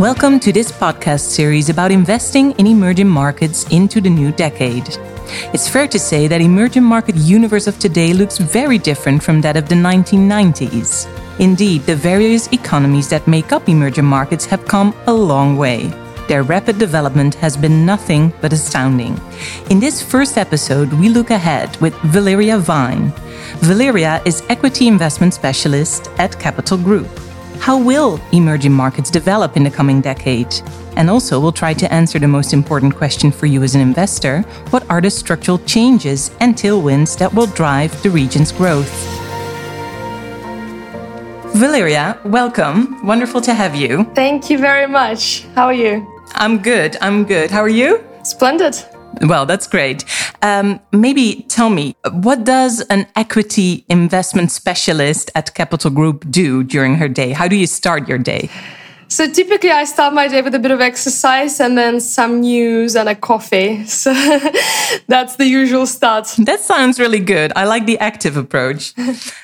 Welcome to this podcast series about investing in emerging markets into the new decade. It's fair to say that emerging market universe of today looks very different from that of the 1990s. Indeed, the various economies that make up emerging markets have come a long way. Their rapid development has been nothing but astounding. In this first episode, we look ahead with Valeria Vine. Valeria is equity investment specialist at Capital Group. How will emerging markets develop in the coming decade? And also, we'll try to answer the most important question for you as an investor what are the structural changes and tailwinds that will drive the region's growth? Valeria, welcome. Wonderful to have you. Thank you very much. How are you? I'm good. I'm good. How are you? Splendid. Well, that's great. Um, maybe tell me, what does an equity investment specialist at Capital Group do during her day? How do you start your day? So typically, I start my day with a bit of exercise and then some news and a coffee. So that's the usual start. That sounds really good. I like the active approach.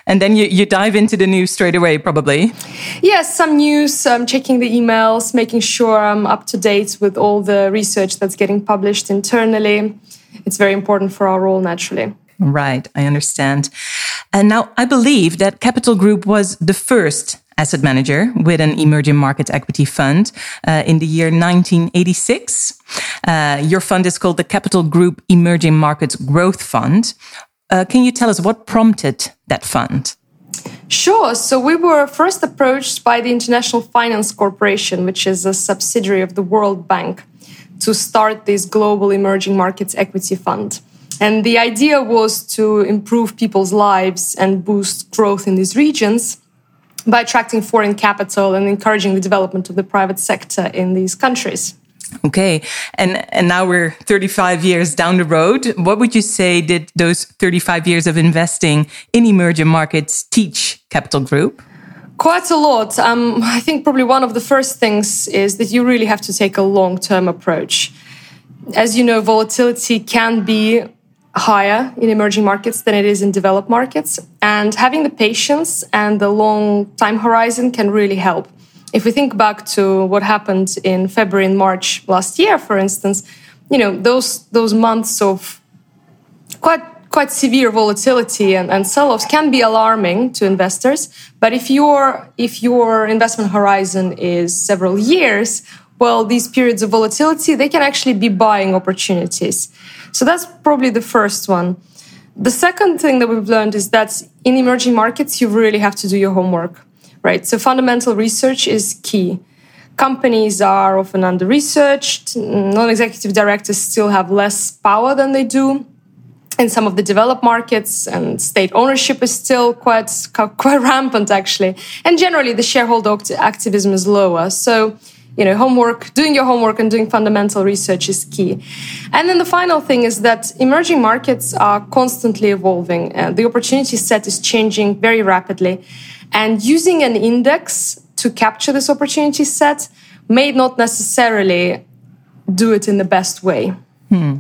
and then you, you dive into the news straight away, probably. Yes, some news, um, checking the emails, making sure I'm up to date with all the research that's getting published internally. It's very important for our role, naturally. Right, I understand. And now I believe that Capital Group was the first asset manager with an emerging market equity fund uh, in the year 1986. Uh, your fund is called the Capital Group Emerging Markets Growth Fund. Uh, can you tell us what prompted that fund? Sure. So we were first approached by the International Finance Corporation, which is a subsidiary of the World Bank, to start this global emerging markets equity fund. And the idea was to improve people's lives and boost growth in these regions by attracting foreign capital and encouraging the development of the private sector in these countries. Okay. And and now we're 35 years down the road. What would you say did those 35 years of investing in emerging markets teach Capital Group? Quite a lot. Um, I think probably one of the first things is that you really have to take a long term approach. As you know, volatility can be higher in emerging markets than it is in developed markets. And having the patience and the long time horizon can really help. If we think back to what happened in February and March last year, for instance, you know, those those months of quite quite severe volatility and, and sell-offs can be alarming to investors. But if your if your investment horizon is several years, well, these periods of volatility, they can actually be buying opportunities. So that's probably the first one. The second thing that we've learned is that in emerging markets, you really have to do your homework, right? So fundamental research is key. Companies are often under researched. Non executive directors still have less power than they do in some of the developed markets, and state ownership is still quite, quite rampant, actually. And generally, the shareholder activism is lower. So you know homework doing your homework and doing fundamental research is key. And then the final thing is that emerging markets are constantly evolving. Uh, the opportunity set is changing very rapidly. And using an index to capture this opportunity set may not necessarily do it in the best way. Hmm.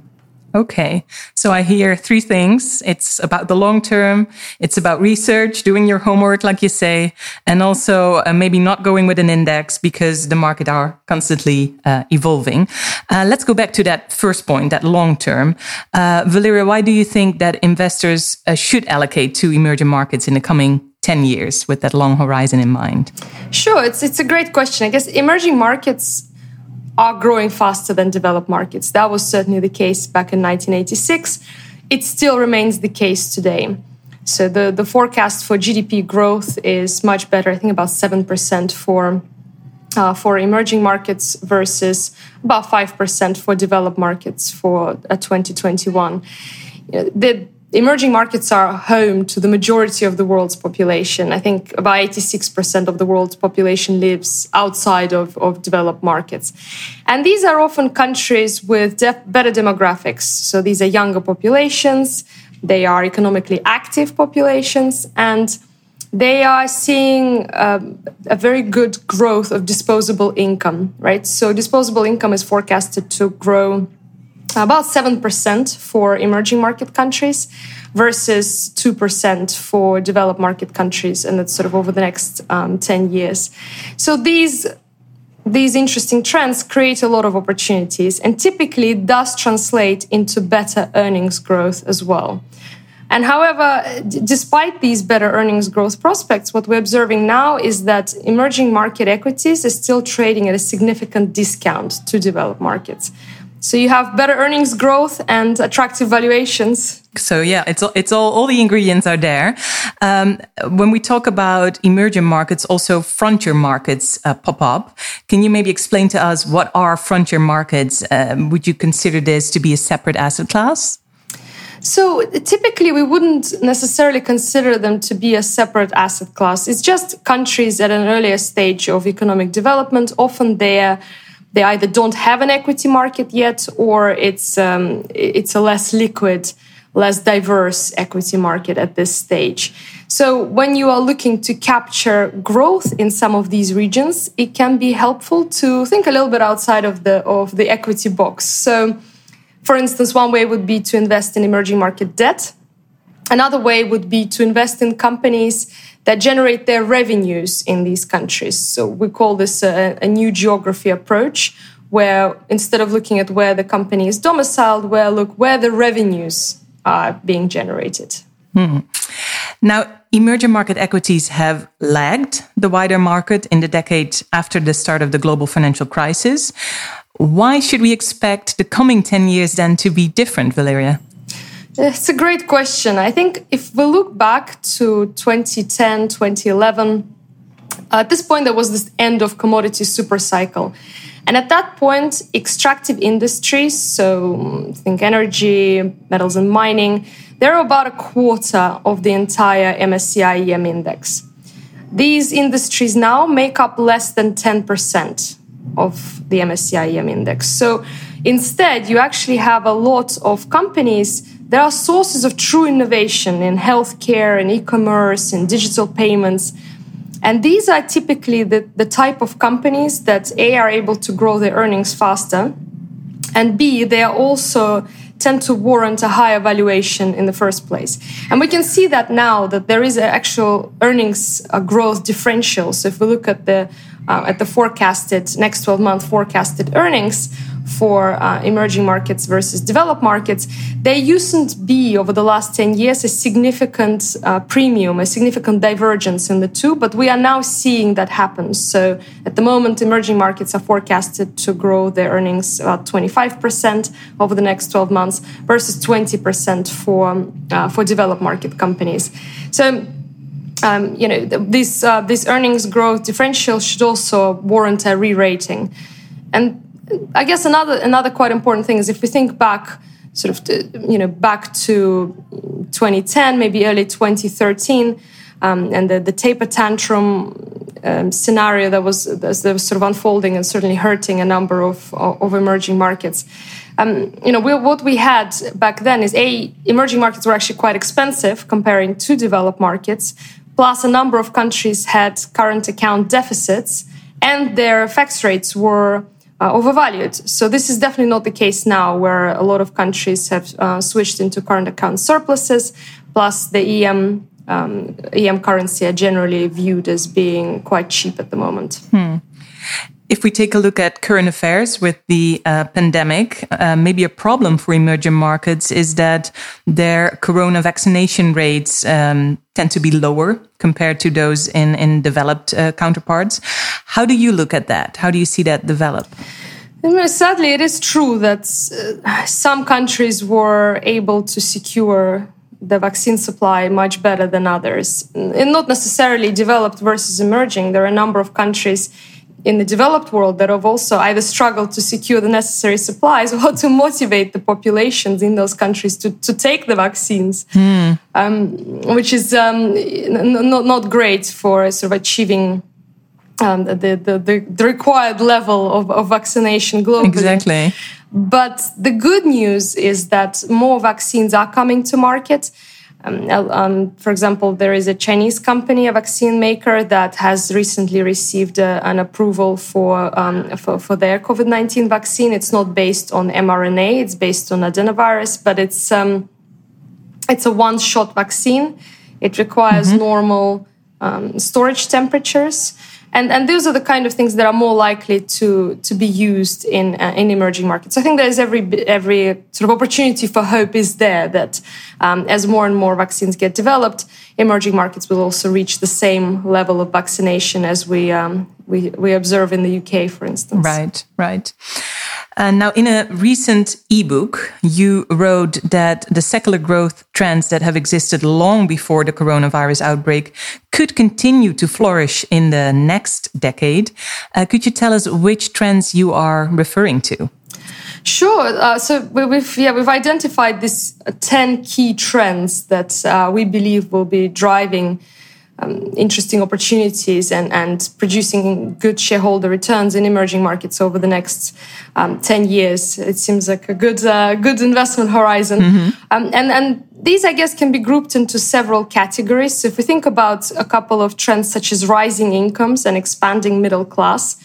Okay. So I hear three things. It's about the long term. It's about research, doing your homework, like you say, and also uh, maybe not going with an index because the market are constantly uh, evolving. Uh, let's go back to that first point, that long term. Uh, Valeria, why do you think that investors uh, should allocate to emerging markets in the coming 10 years with that long horizon in mind? Sure. It's, it's a great question. I guess emerging markets are growing faster than developed markets. That was certainly the case back in 1986. It still remains the case today. So the, the forecast for GDP growth is much better, I think about 7% for, uh, for emerging markets versus about 5% for developed markets for uh, 2021. The, emerging markets are home to the majority of the world's population. I think about 86% of the world's population lives outside of, of developed markets. And these are often countries with better demographics. So these are younger populations, they are economically active populations, and they are seeing um, a very good growth of disposable income, right? So disposable income is forecasted to grow about 7% for emerging market countries versus 2% for developed market countries. And that's sort of over the next um, 10 years. So these these interesting trends create a lot of opportunities and typically does translate into better earnings growth as well. And however, d- despite these better earnings growth prospects, what we're observing now is that emerging market equities are still trading at a significant discount to developed markets. So you have better earnings growth and attractive valuations. So yeah, it's it's all all the ingredients are there. Um, when we talk about emerging markets, also frontier markets uh, pop up. Can you maybe explain to us what are frontier markets? Um, would you consider this to be a separate asset class? So typically, we wouldn't necessarily consider them to be a separate asset class. It's just countries at an earlier stage of economic development. Often they they either don't have an equity market yet, or it's um, it's a less liquid, less diverse equity market at this stage. So when you are looking to capture growth in some of these regions, it can be helpful to think a little bit outside of the of the equity box. So for instance, one way would be to invest in emerging market debt. Another way would be to invest in companies that generate their revenues in these countries. So we call this a, a new geography approach, where instead of looking at where the company is domiciled, where look where the revenues are being generated. Hmm. Now, emerging market equities have lagged the wider market in the decade after the start of the global financial crisis. Why should we expect the coming 10 years then to be different, Valeria? It's a great question. I think if we look back to 2010, 2011, uh, at this point, there was this end of commodity super cycle. And at that point, extractive industries, so mm, think energy, metals and mining, they're about a quarter of the entire MSCI EM index. These industries now make up less than 10% of the MSCI EM index. So instead, you actually have a lot of companies that are sources of true innovation in healthcare and e-commerce and digital payments. And these are typically the, the type of companies that A are able to grow their earnings faster, and B, they are also tend to warrant a higher valuation in the first place. And we can see that now that there is an actual earnings uh, growth differential. So if we look at the uh, at the forecasted next 12 month forecasted earnings for uh, emerging markets versus developed markets, there used to be over the last 10 years a significant uh, premium, a significant divergence in the two, but we are now seeing that happen. So at the moment, emerging markets are forecasted to grow their earnings about 25% over the next 12 months versus 20% for, uh, for developed market companies. So um, you know, this uh, this earnings growth differential should also warrant a re-rating. And I guess another another quite important thing is if we think back, sort of, to, you know, back to 2010, maybe early 2013, um, and the, the taper tantrum um, scenario that was that was sort of unfolding and certainly hurting a number of of emerging markets. Um, you know, we, what we had back then is a emerging markets were actually quite expensive comparing to developed markets. Plus, a number of countries had current account deficits, and their FX rates were uh, overvalued. So this is definitely not the case now, where a lot of countries have uh, switched into current account surpluses. Plus, the EM um, EM currency are generally viewed as being quite cheap at the moment. Hmm. If we take a look at current affairs with the uh, pandemic, uh, maybe a problem for emerging markets is that their corona vaccination rates um, tend to be lower compared to those in, in developed uh, counterparts. How do you look at that? How do you see that develop? Sadly, it is true that uh, some countries were able to secure the vaccine supply much better than others. And not necessarily developed versus emerging. There are a number of countries in the developed world that have also either struggled to secure the necessary supplies or to motivate the populations in those countries to, to take the vaccines, mm. um, which is um, not, not great for sort of achieving um, the, the, the, the, required level of, of vaccination globally. Exactly. But the good news is that more vaccines are coming to market. Um, um, for example, there is a Chinese company, a vaccine maker, that has recently received uh, an approval for, um, for, for their COVID nineteen vaccine. It's not based on mRNA; it's based on adenovirus, but it's um, it's a one shot vaccine. It requires mm-hmm. normal um, storage temperatures and and those are the kind of things that are more likely to to be used in uh, in emerging markets. I think there's every every sort of opportunity for hope is there that um, as more and more vaccines get developed, emerging markets will also reach the same level of vaccination as we um, we we observe in the UK, for instance. Right, right. Uh, now, in a recent ebook, you wrote that the secular growth trends that have existed long before the coronavirus outbreak could continue to flourish in the next decade. Uh, could you tell us which trends you are referring to? Sure. Uh, so we've yeah we've identified these ten key trends that uh, we believe will be driving um, interesting opportunities and, and producing good shareholder returns in emerging markets over the next um, 10 years. It seems like a good, uh, good investment horizon. Mm-hmm. Um, and, and these, I guess, can be grouped into several categories. So if we think about a couple of trends such as rising incomes and expanding middle class,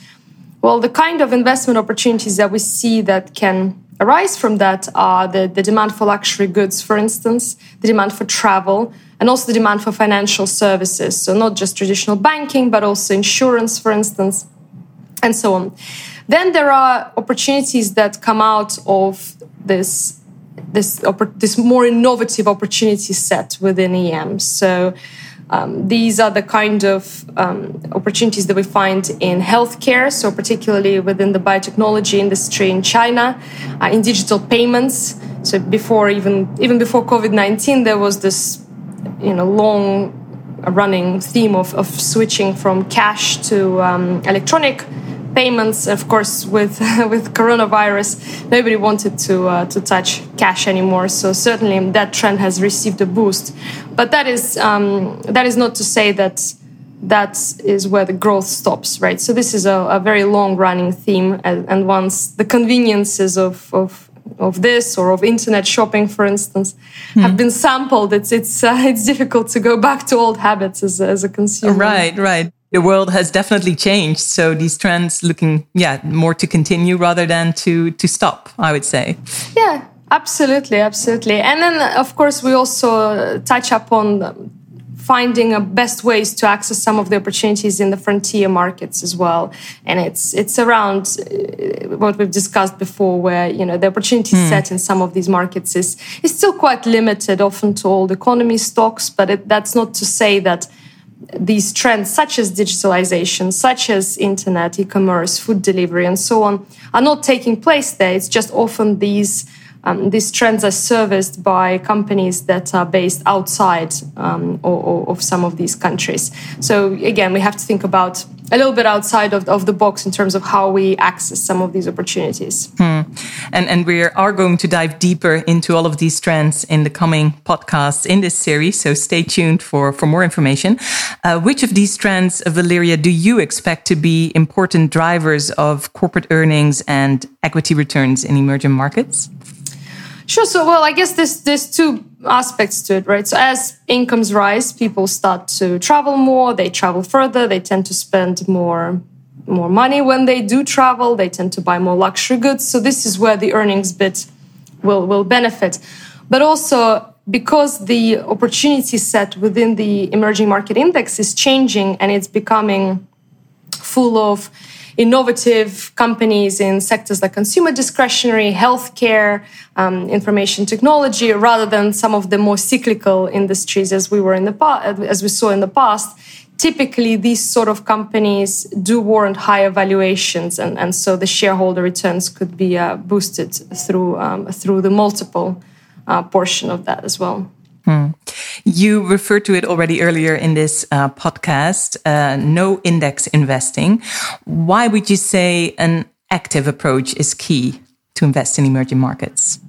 well, the kind of investment opportunities that we see that can arise from that are the, the demand for luxury goods, for instance, the demand for travel, and also the demand for financial services. So, not just traditional banking, but also insurance, for instance, and so on. Then there are opportunities that come out of this this this more innovative opportunity set within EM. So um, these are the kind of um, opportunities that we find in healthcare, so particularly within the biotechnology industry in China, uh, in digital payments. So before even even before COVID nineteen, there was this you know long running theme of, of switching from cash to um, electronic payments. Of course, with with coronavirus, nobody wanted to uh, to touch cash anymore. So certainly that trend has received a boost. But that is um, that is not to say that that is where the growth stops, right? So this is a, a very long running theme, and, and once the conveniences of, of of this or of internet shopping, for instance, mm. have been sampled, it's it's uh, it's difficult to go back to old habits as as a consumer. Right, right. The world has definitely changed, so these trends looking, yeah, more to continue rather than to to stop. I would say. Yeah, absolutely, absolutely. And then, of course, we also touch upon finding a best ways to access some of the opportunities in the frontier markets as well. And it's it's around uh, what we've discussed before, where you know the opportunity mm. set in some of these markets is is still quite limited, often to old economy stocks. But it, that's not to say that these trends, such as digitalization, such as internet, e-commerce, food delivery, and so on, are not taking place there. It's just often these um, these trends are serviced by companies that are based outside um, or, or of some of these countries. So again, we have to think about a little bit outside of, of the box in terms of how we access some of these opportunities. Hmm. And, and we are going to dive deeper into all of these trends in the coming podcasts in this series. So stay tuned for, for more information. Uh, which of these trends, Valeria, do you expect to be important drivers of corporate earnings and equity returns in emerging markets? Sure. So, well, I guess there's there's two aspects to it, right? So, as incomes rise, people start to travel more. They travel further. They tend to spend more more money when they do travel. They tend to buy more luxury goods. So, this is where the earnings bit will will benefit. But also because the opportunity set within the emerging market index is changing and it's becoming full of innovative companies in sectors like consumer discretionary, healthcare, um, information technology, rather than some of the more cyclical industries as we were in the past, as we saw in the past. Typically, these sort of companies do warrant higher valuations, and, and so the shareholder returns could be uh, boosted through um, through the multiple uh, portion of that as well. Hmm. You referred to it already earlier in this uh, podcast uh, no index investing. Why would you say an active approach is key to invest in emerging markets?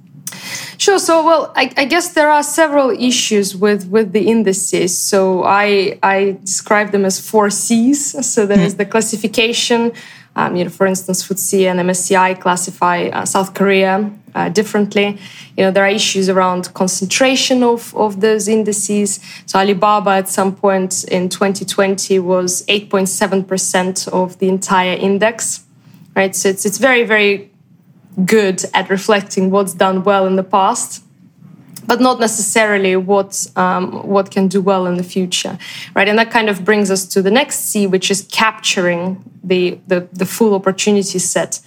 Sure. So, well, I, I, guess there are several issues with with the indices. So, I I describe them as four C's. So, there is hmm. the classification. Um, you know, for instance, FTSE and MSCI classify uh, South Korea uh, differently. You know, there are issues around concentration of, of those indices. So Alibaba at some point in 2020 was 8.7% of the entire index, right? So it's, it's very, very good at reflecting what's done well in the past. But not necessarily what um, what can do well in the future, right? And that kind of brings us to the next C, which is capturing the the, the full opportunity set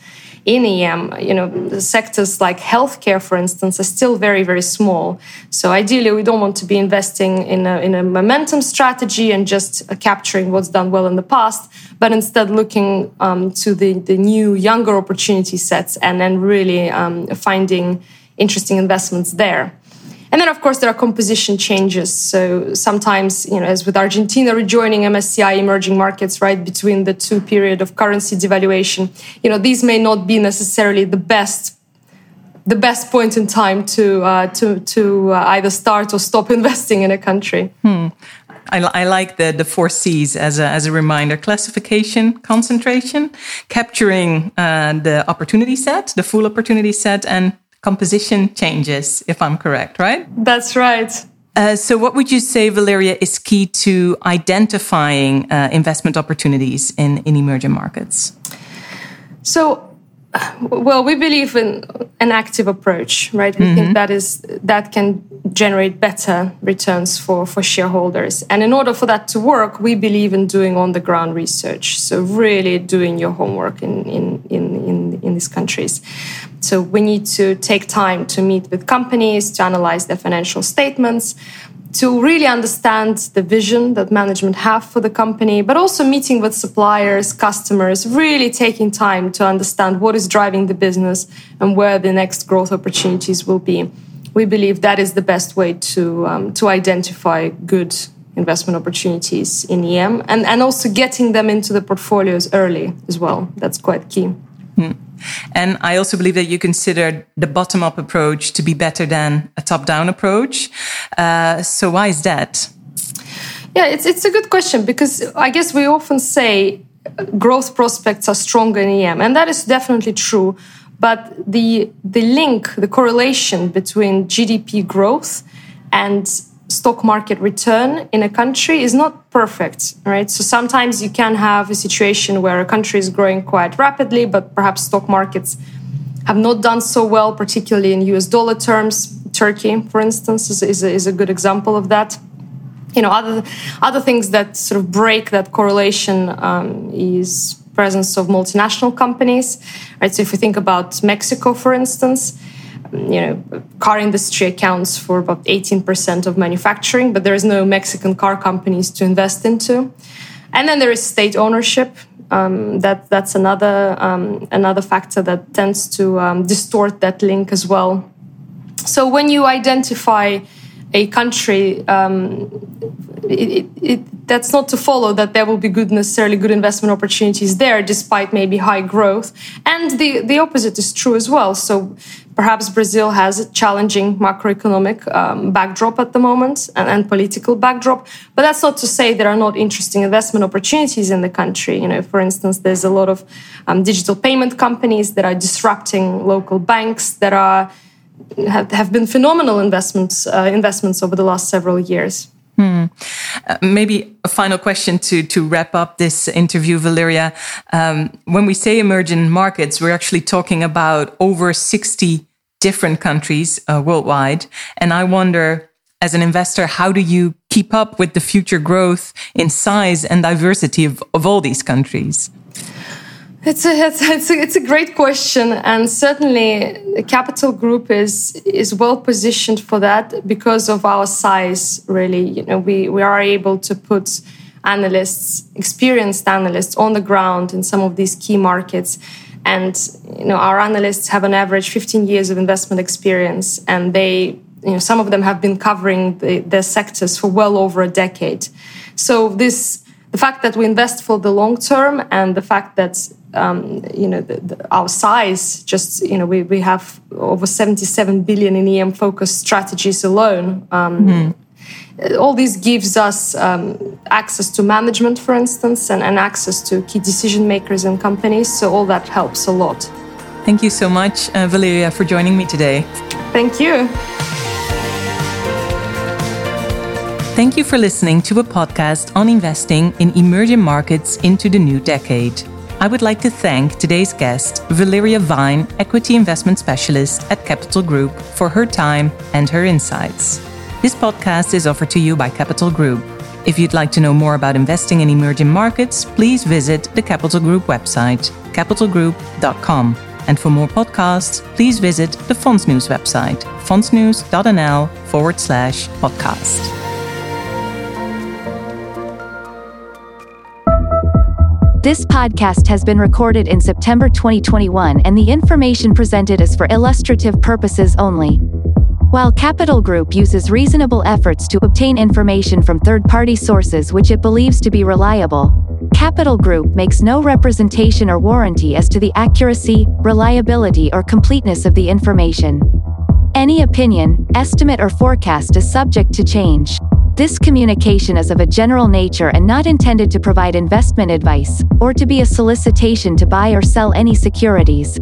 in EM, you know, sectors like healthcare, for instance, are still very, very small. So ideally, we don't want to be investing in a, in a momentum strategy and just uh, capturing what's done well in the past, but instead looking um, to the, the new, younger opportunity sets and then really um, finding interesting investments there. And then, of course, there are composition changes. So sometimes, you know, as with Argentina rejoining MSCI emerging markets, right, between the two period of currency devaluation, you know, these may not be necessarily the best the best point in time to uh, to to uh, either start or stop investing in a country. Hmm. I, I, like the the four C's as a as a reminder: classification, concentration, capturing uh, the opportunity set, the full opportunity set, and composition changes, if I'm correct, right? That's right. Uh, so, what would you say, Valeria, is key to identifying uh, investment opportunities in, in emerging markets? So, well, we believe in an active approach, right? We mm-hmm. think that is that can generate better returns for for shareholders. And in order for that to work, we believe in doing on the ground research. So really doing your homework in in in in, in these countries. So we need to take time to meet with companies to analyze their financial statements to really understand the vision that management have for the company, but also meeting with suppliers, customers, really taking time to understand what is driving the business and where the next growth opportunities will be. We believe that is the best way to um, to identify good investment opportunities in EM and, and also getting them into the portfolios early as well. That's quite key. Hmm. And I also believe that you consider the bottom up approach to be better than a top down approach. Uh, so, why is that? Yeah, it's, it's a good question because I guess we often say growth prospects are stronger in EM, and that is definitely true. But the, the link, the correlation between GDP growth and stock market return in a country is not perfect, right? So sometimes you can have a situation where a country is growing quite rapidly, but perhaps stock markets have not done so well, particularly in US dollar terms. Turkey, for instance, is, is, a, is a good example of that. You know, other, other things that sort of break that correlation um, is presence of multinational companies, right? So if we think about Mexico, for instance, you know, car industry accounts for about 18% of manufacturing, but there is no Mexican car companies to invest into. And then there is state ownership. Um, that that's another um, another factor that tends to um, distort that link as well. So when you identify a country, um, it, it, that's not to follow that there will be good necessarily good investment opportunities there, despite maybe high growth. And the the opposite is true as well. So perhaps Brazil has a challenging macroeconomic um, backdrop at the moment and, and, political backdrop. But that's not to say there are not interesting investment opportunities in the country. You know, for instance, there's a lot of um, digital payment companies that are disrupting local banks that are have, been phenomenal investments uh, investments over the last several years. Hmm. Uh, maybe a final question to to wrap up this interview, Valeria. Um, when we say emerging markets, we're actually talking about over sixty different countries uh, worldwide, and I wonder, as an investor, how do you keep up with the future growth in size and diversity of, of all these countries? It's a, it's, it's, a, it's a great question, and certainly the Capital Group is is well positioned for that because of our size. Really, you know, we we are able to put analysts, experienced analysts, on the ground in some of these key markets, and you know, our analysts have an average 15 years of investment experience, and they, you know, some of them have been covering the, their sectors for well over a decade. So this the fact that we invest for the long term and the fact that um, you know, the, the, our size, just, you know, we, we have over 77 billion in EM focused strategies alone. Um, mm-hmm. All this gives us um, access to management, for instance, and, and access to key decision makers and companies. So all that helps a lot. Thank you so much, uh, Valeria, for joining me today. Thank you. Thank you for listening to a podcast on investing in emerging markets into the new decade. I would like to thank today's guest, Valeria Vine, Equity Investment Specialist at Capital Group, for her time and her insights. This podcast is offered to you by Capital Group. If you'd like to know more about investing in emerging markets, please visit the Capital Group website, capitalgroup.com. And for more podcasts, please visit the Fondsnieuws website, fondsnieuws.nl forward slash podcast. This podcast has been recorded in September 2021 and the information presented is for illustrative purposes only. While Capital Group uses reasonable efforts to obtain information from third party sources which it believes to be reliable, Capital Group makes no representation or warranty as to the accuracy, reliability, or completeness of the information. Any opinion, estimate, or forecast is subject to change. This communication is of a general nature and not intended to provide investment advice, or to be a solicitation to buy or sell any securities.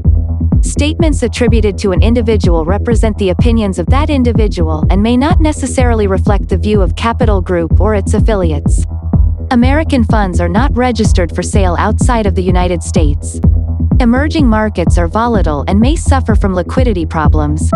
Statements attributed to an individual represent the opinions of that individual and may not necessarily reflect the view of Capital Group or its affiliates. American funds are not registered for sale outside of the United States. Emerging markets are volatile and may suffer from liquidity problems.